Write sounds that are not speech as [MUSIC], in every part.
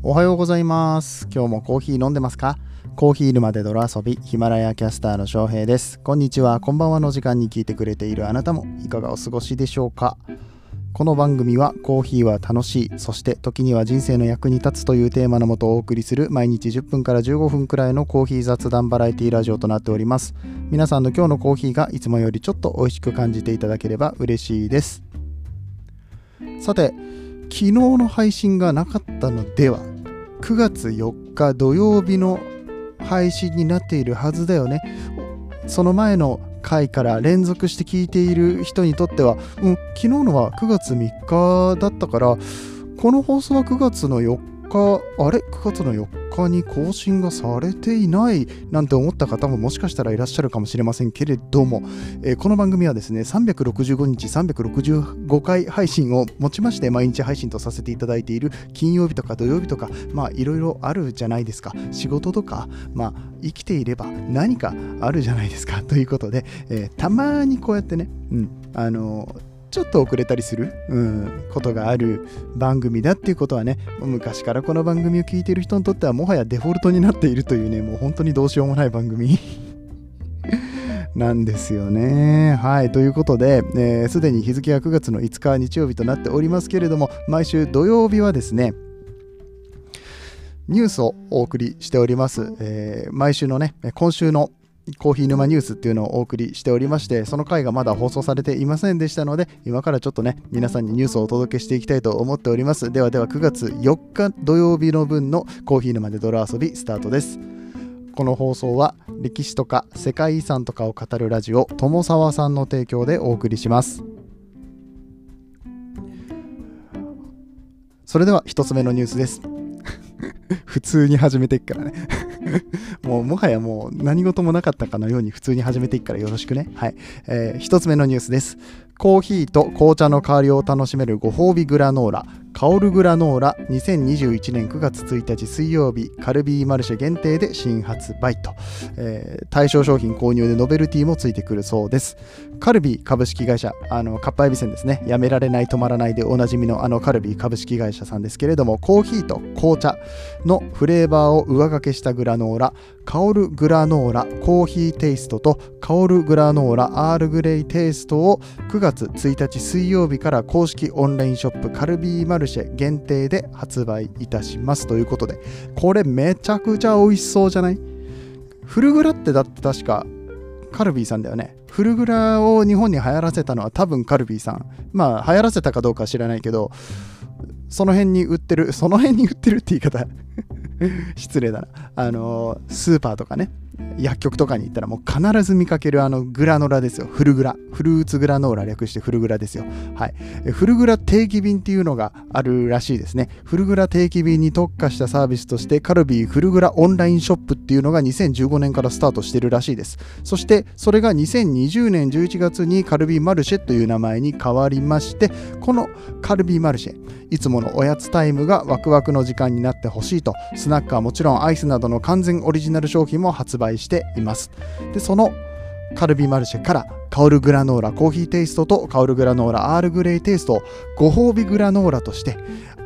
おはようございます。今日もコーヒー飲んでますか？コーヒー沼で泥遊び、ヒマラヤキャスターの翔平です。こんにちは、こんばんはの時間に聞いてくれているあなたもいかがお過ごしでしょうか？この番組はコーヒーは楽しい、そして時には人生の役に立つというテーマのもとお送りする毎日10分から15分くらいのコーヒー雑談バラエティラジオとなっております。皆さんの今日のコーヒーがいつもよりちょっと美味しく感じていただければ嬉しいです。さて、昨日の配信がなかったのでは9月4日土曜日の配信になっているはずだよね。その前の回から連続して聞いている人にとっては、うん、昨日のは9月3日だったからこの放送は9月の4あれ？9月の4日に更新がされていない？なんて思った方ももしかしたらいらっしゃるかもしれませんけれども、えーこの番組はですね365日365回配信をもちまして毎日配信とさせていただいている金曜日とか土曜日とかまあいろいろあるじゃないですか。仕事とかまあ生きていれば何かあるじゃないですか。ということで、えーたまにこうやってね、うん、あのちょっと遅れたりする、うん、ことがある番組だっていうことはね昔からこの番組を聞いてる人にとってはもはやデフォルトになっているというねもう本当にどうしようもない番組 [LAUGHS] なんですよね。はい。ということで、えーすでに日付は9月の5日日曜日となっておりますけれども、毎週土曜日はですね、ニュースをお送りしております。えー毎週のね、今週のコーヒー沼ニュースっていうのをお送りしておりまして、その回がまだ放送されていませんでしたので、今からちょっとね、皆さんにニュースをお届けしていきたいと思っております。ではでは9月4日土曜日の分のコーヒー沼で泥遊びスタートです。この放送は歴史とか世界遺産とかを語るラジオ友沢さんの提供でお送りしますそれでは一つ目のニュースです [LAUGHS] 普通に始めていくからね [LAUGHS] もうもはやもう何事もなかったかのように普通に始めていくからよろしくね。はい、えー一つ目のニュースです。コーヒーと紅茶の香りを楽しめるご褒美グラノーラ。香るグラノーラ2021年9月1日水曜日カルビーマルシェ限定で新発売と、えー対象商品購入でノベルティもついてくるそうです。カルビー株式会社あのカッパエビセンですね。やめられない止まらないでおなじみのあのカルビー株式会社さんですけれどもコーヒーと紅茶のフレーバーを上掛けしたグラノーラ香るグラノーラコーヒーテイストと香るグラノーラアールグレイテイストを9月1日水曜日から公式オンラインショップカルビーマルシェ限定で発売いたします。ということでこれめちゃくちゃ美味しそうじゃない？フルグラってだって確かカルビーさんだよね。フルグラを日本に流行らせたのは多分カルビーさん。まあ流行らせたかどうか知らないけどその辺に売ってるその辺に売ってるって言い方。[LAUGHS] 失礼だな。あのスーパーとかね。薬局とかに行ったらもう必ず見かけるあのグラノラですよ。フルグラ。フルーツグラノーラ略してフルグラですよ。はい。フルグラ定期便っていうのがあるらしいですね。フルグラ定期便に特化したサービスとしてカルビーフルグラオンラインショップっていうのが2015年からスタートしてるらしいです。そしてそれが2020年11月にカルビーマルシェという名前に変わりましてこのカルビーマルシェいつものおやつタイムがワクワクの時間になってほしいと。スナックはもちろんアイスなどの完全オリジナル商品も発売しています。でそのカルビマルシェから香るグラノーラコーヒーテイストと香るグラノーラアールグレイテイストをご褒美グラノーラとして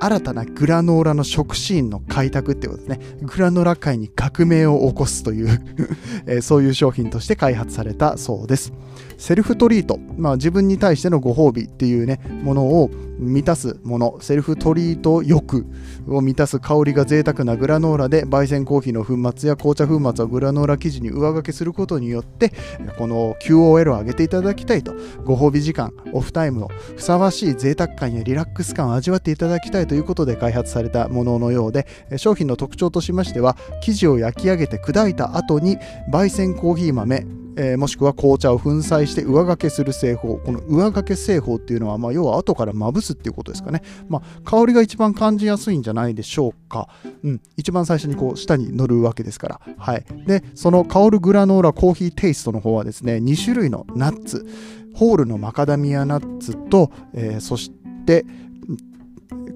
新たなグラノーラの食シーンの開拓ってことですね。グラノーラ界に革命を起こすという [LAUGHS] えーそういう商品として開発されたそうです。セルフトリート、まあ、自分に対してのご褒美っていうねものを満たすもの。セルフトリート欲を満たす香りが贅沢なグラノーラで焙煎コーヒーの粉末や紅茶粉末をグラノーラ生地に上掛けすることによってこの QOL を上げていただきたいと。ご褒美時間オフタイムのふさわしい贅沢感やリラックス感を味わっていただきたいということで開発されたもののようで商品の特徴としましては生地を焼き上げて砕いた後に焙煎コーヒー豆。えーもしくは紅茶を粉砕して上掛けする製法。この上掛け製法っていうのは、まあ、要は後からまぶすっていうことですかね、まあ、香りが一番感じやすいんじゃないでしょうか、うん、一番最初にこう舌に乗るわけですから、はい、でその香るグラノーラコーヒーテイストの方はですね2種類のナッツ。ホールのマカダミアナッツと、えーそして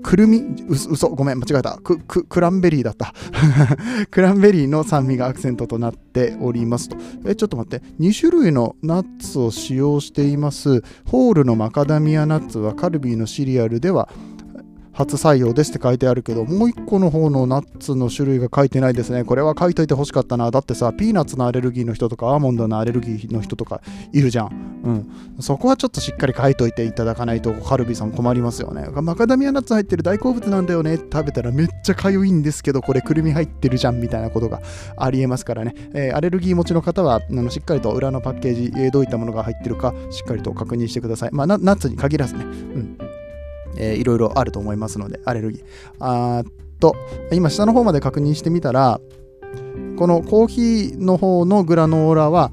くるみ？う嘘ごめん間違えた。クククランベリーだった。[LAUGHS] クランベリーの酸味がアクセントとなっておりますと。えちょっと待って。2種類のナッツを使用しています。ホールのマカダミアナッツはカルビーのシリアルでは初採用ですって書いてあるけど、もう1個の方のナッツの種類が書いてないですね。これは書いといてほしかったな。だってさ、ピーナッツのアレルギーの人とか、アーモンドのアレルギーの人とかいるじゃん。うん。そこはちょっとしっかり書いといていただかないと、カルビーさん困りますよね。マカダミアナッツ入ってる大好物なんだよね。食べたらめっちゃかゆいんですけど、これくるみ入ってるじゃんみたいなことがありえますからね。えー、アレルギー持ちの方は、あのしっかりと裏のパッケージ、えー、どういったものが入ってるか、しっかりと確認してください。まあ、ナッツに限らずね。うんえー、いろいろあると思いますので、アレルギー。あーと、今下の方まで確認してみたら、このコーヒーの方のグラノーラは、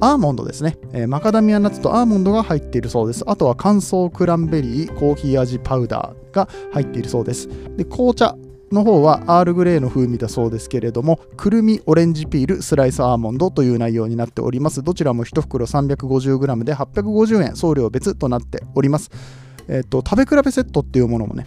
アーモンドですね、えー、マカダミアナッツとアーモンドが入っているそうです。あとは乾燥クランベリー、コーヒー味パウダーが入っているそうです。で紅茶の方はアールグレーの風味だそうですけれども、くるみオレンジピールスライスアーモンドという内容になっております。どちらも1袋 350g で850円、送料別となっております。えっ、と、食べ比べセットっていうものもね、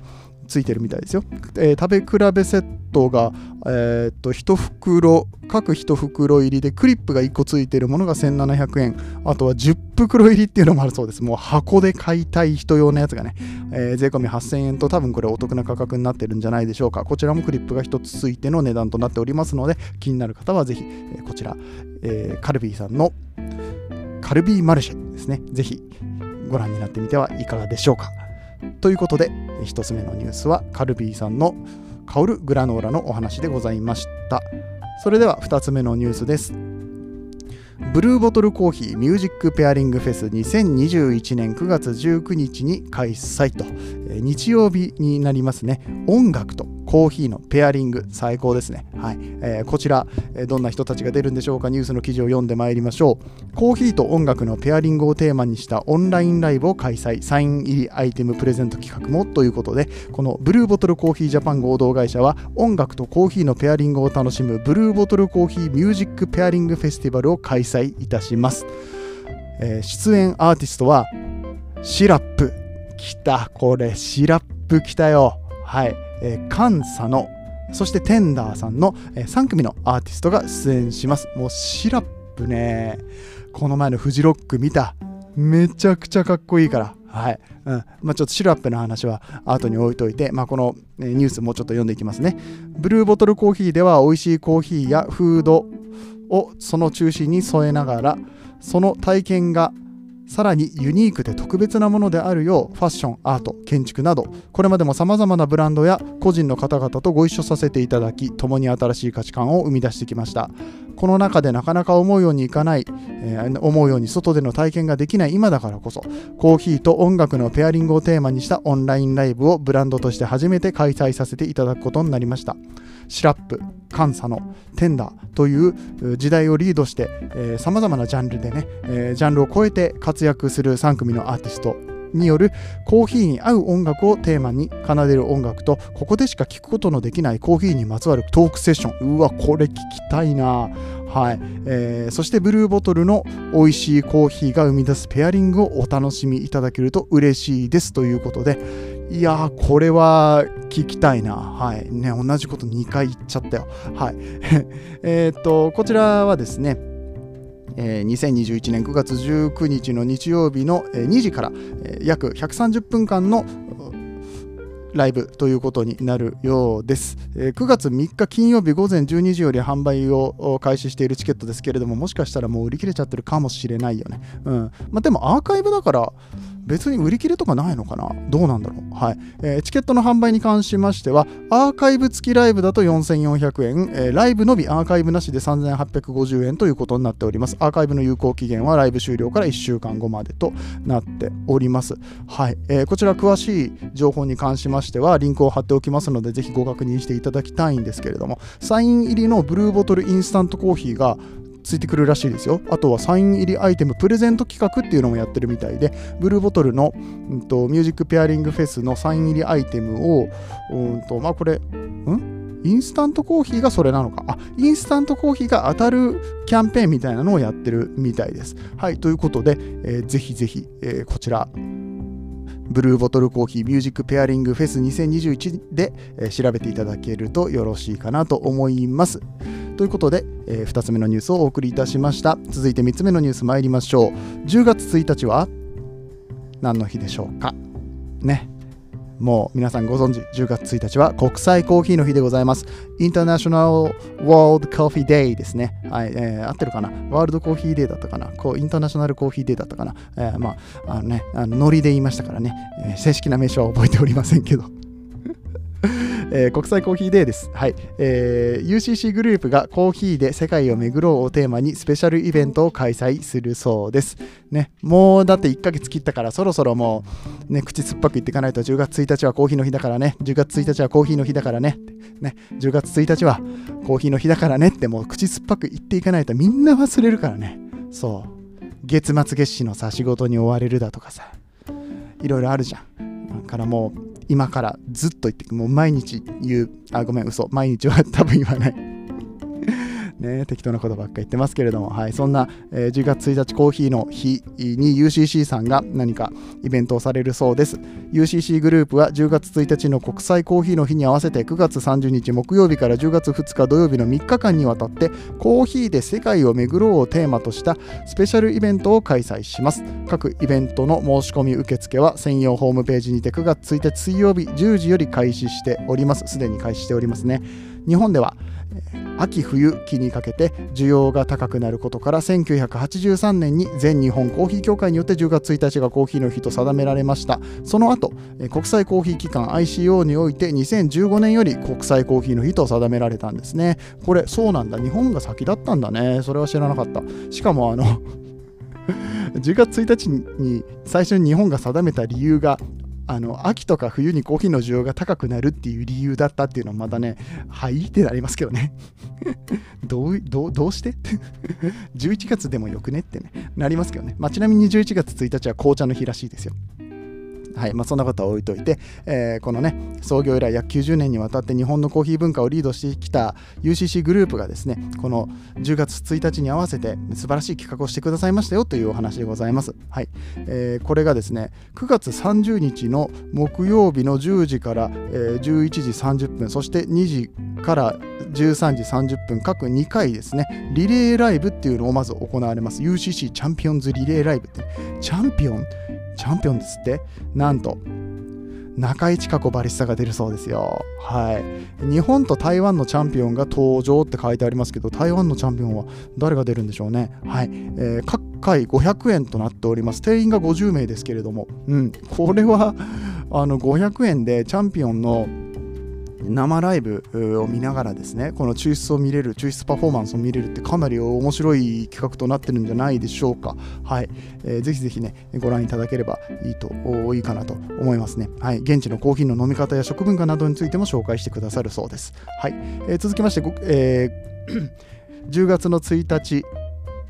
ついてるみたいですよ。えー、食べ比べセットが、えー、っと1袋各1袋入りでクリップが1個ついてるものが1700円あとは10袋入りっていうのもあるそうです。もう箱で買いたい人用のやつがね、えー、税込み8000円と多分これお得な価格になってるんじゃないでしょうか。こちらもクリップが1つついての値段となっておりますので気になる方はぜひ、え、こちら、え、カルビーさんのカルビーマルシェですね。ぜひご覧になってみてはいかがでしょうか。ということで1つ目のニュースはカルビーさんの香るグラノーラのお話でございました。それでは2つ目のニュースです。ブルーボトルコーヒーミュージックペアリングフェス2021年9月19日に開催と、日曜日になりますね。音楽とコーヒーのペアリング最高ですね。はいえー、こちら、えどんな人たちが出るんでしょうか？ニュースの記事を読んでまいりましょう。コーヒーと音楽のペアリングをテーマにしたオンラインライブを開催。サイン入りアイテムプレゼント企画もということで、このブルーボトルコーヒージャパン合同会社は音楽とコーヒーのペアリングを楽しむブルーボトルコーヒーミュージックペアリングフェスティバルを開催いたします。えー、出演アーティストはシラップ。来た、これシラップ来たよ。はい。えー、カンサのそしてテンダーさんの、えー、3組のアーティストが出演します。もうシラップね。この前のフジロック見た。めちゃくちゃかっこいいから。はい。うん。まあ、ちょっとシラップの話は後に置いといて、まあ、このニュースもうちょっと読んでいきますね。ブルーボトルコーヒーでは美味しいコーヒーやフードをその中心に添えながら、その体験がさらにユニークで特別なものであるようファッションアート建築などこれまでもさまざまなブランドや個人の方々とご一緒させていただき共に新しい価値観を生み出してきました。この中でなかなか思うようにいかない、えー、思うように外での体験ができない今だからこそコーヒーと音楽のペアリングをテーマにしたオンラインライブをブランドとして初めて開催させていただくことになりました。シラップ、カンサのテンダーという時代をリードしてさまざまなジャンルでね、えー、ジャンルを超えて活躍する3組のアーティストによるコーヒーに合う音楽をテーマに奏でる音楽とここでしか聴くことのできないコーヒーにまつわるトークセッション。うわこれ聞きたいな。はい。えー、そしてブルーボトルの美味しいコーヒーが生み出すペアリングをお楽しみいただけると嬉しいです。ということでいやー、これは聞きたいな。はい。ね、同じこと2回言っちゃったよ。はい。[LAUGHS] えっと、こちらはですね、えー、2021年9月19日の日曜日の2時から、えー、約130分間のライブということになるようです。9月3日金曜日午前12時より販売を開始しているチケットですけれども、もしかしたらもう売り切れちゃってるかもしれないよね。うん。まあ、でもアーカイブだから、別に売り切れとかないのかな？どうなんだろう？はい、えー、チケットの販売に関しましては、アーカイブ付きライブだと4400円、えー、ライブのみアーカイブなしで3850円ということになっております。アーカイブの有効期限はライブ終了から1週間後までとなっております。はい、えー、こちら詳しい情報に関しましては、リンクを貼っておきますので、ぜひご確認していただきたいんですけれども、サイン入りのブルーボトルインスタントコーヒーがついてくるらしいですよ。あとはサイン入りアイテムプレゼント企画っていうのもやってるみたいで、ブルーボトルの、うんと、ミュージックペアリングフェスのサイン入りアイテムを、うんと、まあこれ、ん？インスタントコーヒーがそれなのか？あ、インスタントコーヒーが当たるキャンペーンみたいなのをやってるみたいです。はい、ということで、えー、ぜひぜひ、えー、こちら、ブルーボトルコーヒーミュージックペアリングフェス2021で、えー、調べていただけるとよろしいかなと思います。ということで、えー、2つ目のニュースをお送りいたしました。続いて3つ目のニュース参りましょう。10月1日は何の日でしょうか？ね。もう皆さんご存知、10月1日は国際コーヒーの日でございます。インターナショナル・ワールド・コーヒー・デイですね。はい、えー、合ってるかな？ワールドコーヒーデーだったかな？こうインターナショナルコーヒーデーだったかな、えー、まあ、あのね、あのノリで言いましたからね、えー、正式な名称は覚えておりませんけど。[LAUGHS] えー、国際コーヒーデーです。はい、えー、UCC グループがコーヒーで世界を巡ろうをテーマにスペシャルイベントを開催するそうです。ね、もうだって1ヶ月切ったからそろそろもう、ね、口酸っぱく言っていかないと10月1日はコーヒーの日だからね、10月1日はコーヒーの日だからね、ね10月1日はコーヒーの日だからねってもう口酸っぱく言っていかないとみんな忘れるからね。そう。月末月始のさ仕事に追われるだとかさ、いろいろあるじゃん。からもう今からずっと言ってもう毎日言う。あごめん嘘。毎日は多分言わない。ね、適当なことばっか言ってますけれども、はい、そんな、えー、10月1日コーヒーの日に UCC さんが何かイベントをされるそうです。UCC グループは10月1日の国際コーヒーの日に合わせて9月30日木曜日から10月2日土曜日の3日間にわたってコーヒーで世界を巡ろうをテーマとしたスペシャルイベントを開催します。各イベントの申し込み受付は専用ホームページにて9月1日水曜日10時より開始しております。すでに開始しておりますね。日本では秋冬期にかけて需要が高くなることから1983年に全日本コーヒー協会によって10月1日がコーヒーの日と定められました。その後国際コーヒー機関 ICO において2015年より国際コーヒーの日と定められたんですね。これそうなんだ。日本が先だったんだね。それは知らなかった。しかもあの [LAUGHS] 10月1日に最初に日本が定めた理由があの秋とか冬にコーヒーの需要が高くなるっていう理由だったっていうのはまだね、はいってなりますけどね。[LAUGHS] どうどうどうして [LAUGHS] ?11 月でもよくねってね、なりますけどね。まあ、ちなみに11月1日は紅茶の日らしいですよ。はい。まあ、そんなことは置いといて、えー、このね創業以来約90年にわたって日本のコーヒー文化をリードしてきた UCC グループがですねこの10月1日に合わせて素晴らしい企画をしてくださいましたよというお話でございます、はい。えー、これがですね9月30日の木曜日の10時から、えー、11時30分そして2時から13時30分各2回ですねリレーライブっていうのをまず行われます。UCC チャンピオンズリレーライブってチャンピオンチャンピオンですって、なんと、中井千佳子バリスタが出るそうですよ。はい。日本と台湾のチャンピオンが登場って書いてありますけど、台湾のチャンピオンは誰が出るんでしょうね。はい。えー、各回500円となっております。定員が50名ですけれども、うん。これは、あの、500円でチャンピオンの生ライブを見ながらですねこの抽出を見れる抽出パフォーマンスを見れるってかなり面白い企画となってるんじゃないでしょうか。はい、えー、ぜひぜひねご覧いただければいいといいかなと思いますね。はい。現地のコーヒーの飲み方や食文化などについても紹介してくださるそうです。はい、えー、続きまして、えー [CLEARS THROAT] 10月の1日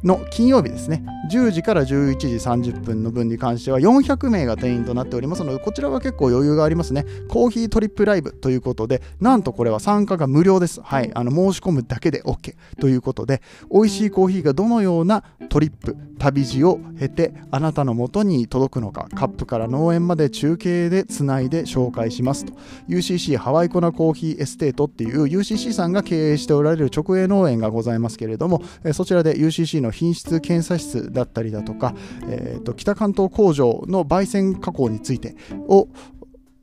の金曜日ですね、10時から11時30分の分に関しては400名が定員となっておりますので、こちらは結構余裕がありますね。コーヒートリップライブということで、なんとこれは参加が無料です。はい、あの申し込むだけで OK ということで、美味しいコーヒーがどのようなトリップ、旅路を経てあなたのもとに届くのか、カップから農園まで中継でつないで紹介しますと。UCC ハワイコナコーヒーエステートっていう UCC さんが経営しておられる直営農園がございますけれども、そちらで UCC の品質検査室だったりだとか、えーと、北関東工場の焙煎加工についてを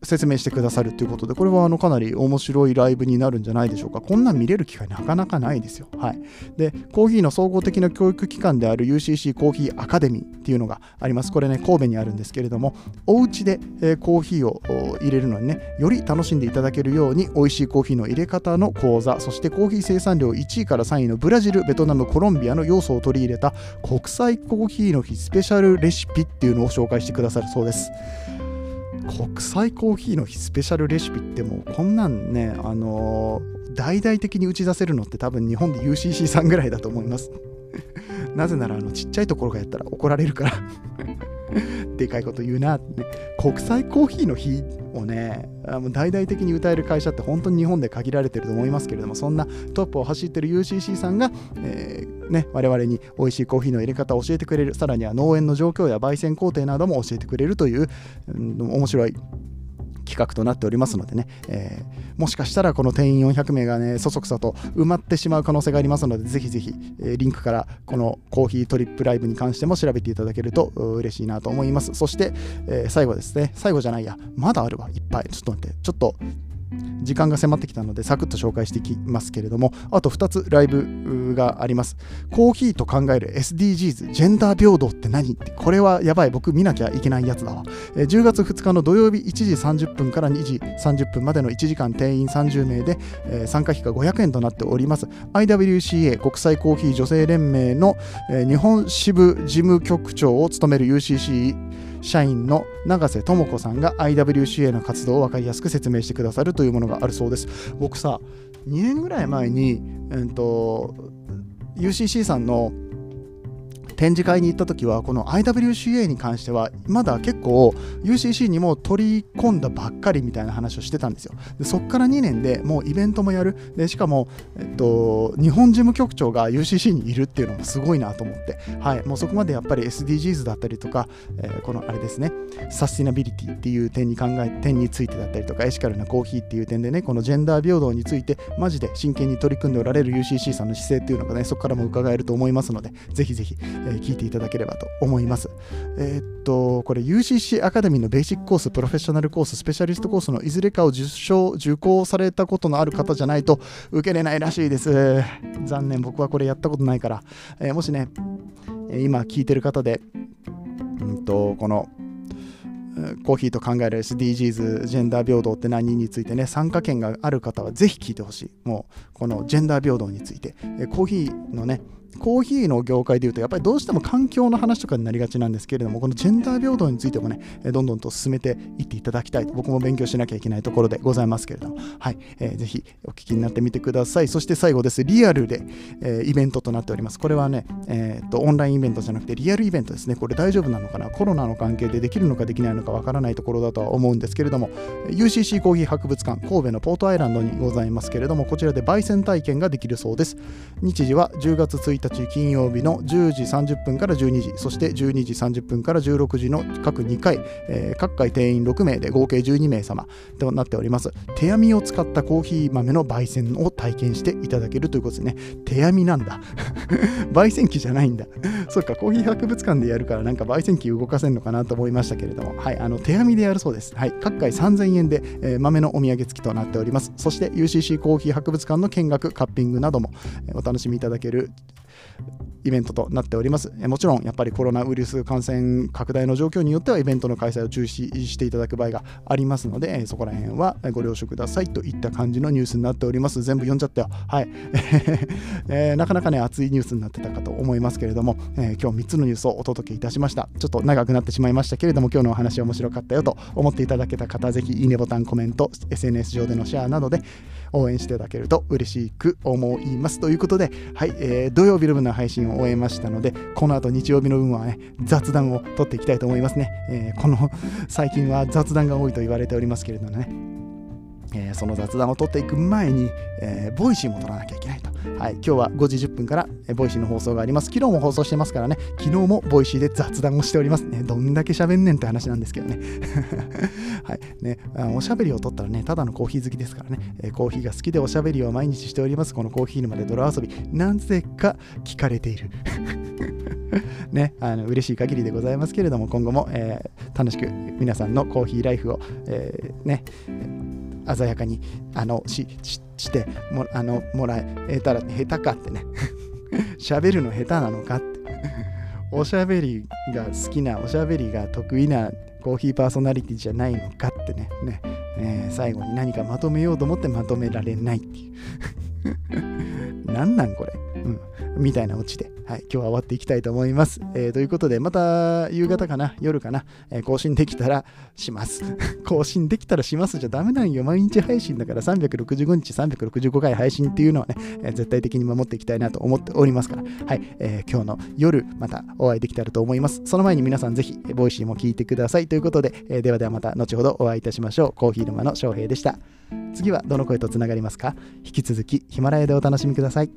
説明してくださるということで、これはあのかなり面白いライブになるんじゃないでしょうか。こんなん見れる機会なかなかないですよ。はい。で、コーヒーの総合的な教育機関である UCC コーヒーアカデミーっていうのがあります。これね、神戸にあるんですけれども、お家で、え、コーヒーを入れるのにね、より楽しんでいただけるように、美味しいコーヒーの入れ方の講座、そしてコーヒー生産量1位から3位のブラジル、ベトナム、コロンビアの要素を取り入れた国際コーヒーの日スペシャルレシピっていうのを紹介してくださるそうです。国際コーヒーのスペシャルレシピってもうこんなんね、あのー、大々的に打ち出せるのって多分日本で UCC さんぐらいだと思います。[LAUGHS] なぜならあのちっちゃいところがやったら怒られるから [LAUGHS] でかいこと言うな、ね、国際コーヒーの日をね、大々的に歌える会社って本当に日本で限られてると思いますけれども、そんなトップを走ってる UCC さんが、えー、ね、我々に美味しいコーヒーの入れ方を教えてくれる、さらには農園の状況や焙煎工程なども教えてくれるという、うん、面白い企画となっておりますのでね、えー、もしかしたらこの定員400名がねそそくさと埋まってしまう可能性がありますのでぜひぜひ、え、リンクからこのコーヒートリップライブに関しても調べていただけると嬉しいなと思います。そして、え、最後ですね。最後じゃないや。まだあるわ。いっぱい。ちょっと待って。ちょっと時間が迫ってきたのでサクッと紹介していきますけれどもあと2つライブがあります。コーヒーと考える SDGs ジェンダー平等って何？ってこれはやばい。僕見なきゃいけないやつだわ、え10月2日の土曜日1時30分から2時30分までの1時間定員30名で、参加費が500円となっております。IWCA 国際コーヒー女性連盟の、日本支部事務局長を務める UCC 社員の永瀬智子さんが IWCA の活動を分かりやすく説明してくださるというものがあるそうです。僕さ、2年ぐらい前に、えーと、UCC さんの展示会に行った時はこの IWCA に関してはまだ結構 UCC にも取り込んだばっかりみたいな話をしてたんですよ。でそっから2年でもうイベントもやる。でしかも、えっと、日本事務局長が UCC にいるっていうのもすごいなと思って。はい。もうそこまでやっぱり SDGs だったりとか、えー、このあれですねサスティナビリティっていう点に考え点についてだったりとかエシカルなコーヒーっていう点でねこのジェンダー平等についてマジで真剣に取り組んでおられる UCC さんの姿勢っていうのがねそこからも伺えると思いますのでぜひぜひ、ー、聞いていただければと思います。えー、っと、これ UCC アカデミーのベーシックコース、プロフェッショナルコース、スペシャリストコースのいずれかを受賞、受講されたことのある方じゃないと受けれないらしいです。残念、僕はこれやったことないから、えー、もしね、今聞いてる方で、うんと、このコーヒーと考える SDGs ジェンダー平等って何についてね参加権がある方はぜひ聞いてほしい。もうこのジェンダー平等について。コーヒーのねコーヒーの業界でいうと、やっぱりどうしても環境の話とかになりがちなんですけれども、このジェンダー平等についてもね、どんどんと進めていっていただきたいと、僕も勉強しなきゃいけないところでございますけれども、はい、えー、ぜひお聞きになってみてください。そして最後です、リアルで、えー、イベントとなっております。これはね、えー、っと、オンラインイベントじゃなくて、リアルイベントですね。これ大丈夫なのかな？コロナの関係でできるのかできないのか。わからないところだとは思うんですけれども、UCC コーヒー博物館、神戸のポートアイランドにございますけれども、こちらで焙煎体験ができるそうです。日時は10月1日金曜日の10時30分から12時、そして12時30分から16時の各2回、えー、各回定員6名で合計12名様となっております。手編みを使ったコーヒー豆の焙煎を体験していただけるということですね。手編みなんだ。[LAUGHS] 焙煎機じゃないんだ。[LAUGHS] そっか、コーヒー博物館でやるからなんか焙煎機動かせるのかなと思いましたけれども、はい、あの手編みでやるそうです。はい、各回3000円で、えー、豆のお土産付きとなっております。そして UCC コーヒー博物館の見学、カッピングなどもお楽しみいただけるイベントとなっております。もちろん、やっぱりコロナウイルス感染拡大の状況によっては、イベントの開催を中止していただく場合がありますので、そこら辺はご了承くださいといった感じのニュースになっております。全部読んじゃったよ。はい。[LAUGHS] えー、なかなかね、熱いニュースになってたかと思いますけれども、えー、今日3つのニュースをお届けいたしました。ちょっと長くなってしまいましたけれども、今日のお話面白かったよと思っていただけた方、ぜひいいねボタン、コメント、SNS 上でのシェアなどで応援していただけると嬉しく思います。ということで、はい、えー、土曜日の分の配信を終えましたので、この後日曜日の分はね、雑談を取っていきたいと思いますね。えー、この最近は雑談が多いと言われておりますけれどもね、えー、その雑談を取っていく前に、えー、ボイシーも取らなきゃいけないと。はい、今日は5時10分から、え、ボイシーの放送があります。昨日も放送してますからね、昨日もボイシーで雑談をしておりますね。どんだけ喋んねんって話なんですけどね。[LAUGHS] はい、ねあおしゃべりを取ったらね、ただのコーヒー好きですからね、え、コーヒーが好きでおしゃべりを毎日しております。このコーヒー沼で泥遊び、なぜか聞かれている。[LAUGHS] ね、あの嬉しい限りでございますけれども、今後も、えー、楽しく皆さんのコーヒーライフを、えー、ね、鮮やかにあのししてもあのもらえたら下手かってね。[LAUGHS] 喋るの下手なのかって。[LAUGHS] おしゃべりが好きなおしゃべりが得意なコーヒーパーソナリティじゃないのかってね。ね、えー、最後に何かまとめようと思ってまとめられないっていう。[LAUGHS] 何なんこれ、うん、みたいなオチで、はい、今日は終わっていきたいと思います。えー、ということで、また夕方かな、夜かな、えー、更新できたらします。[LAUGHS] 更新できたらしますじゃダメなんよ。毎日配信だから365日365回配信っていうのはね、えー、絶対的に守っていきたいなと思っておりますから、はい、えー、今日の夜またお会いできたらと思います。その前に皆さんぜひ、ボイシーも聞いてくださいということで、えー、ではではまた後ほどお会いいたしましょう。コーヒー沼の翔平でした。次はどの声とつながりますか？引き続きヒマラヤでお楽しみください。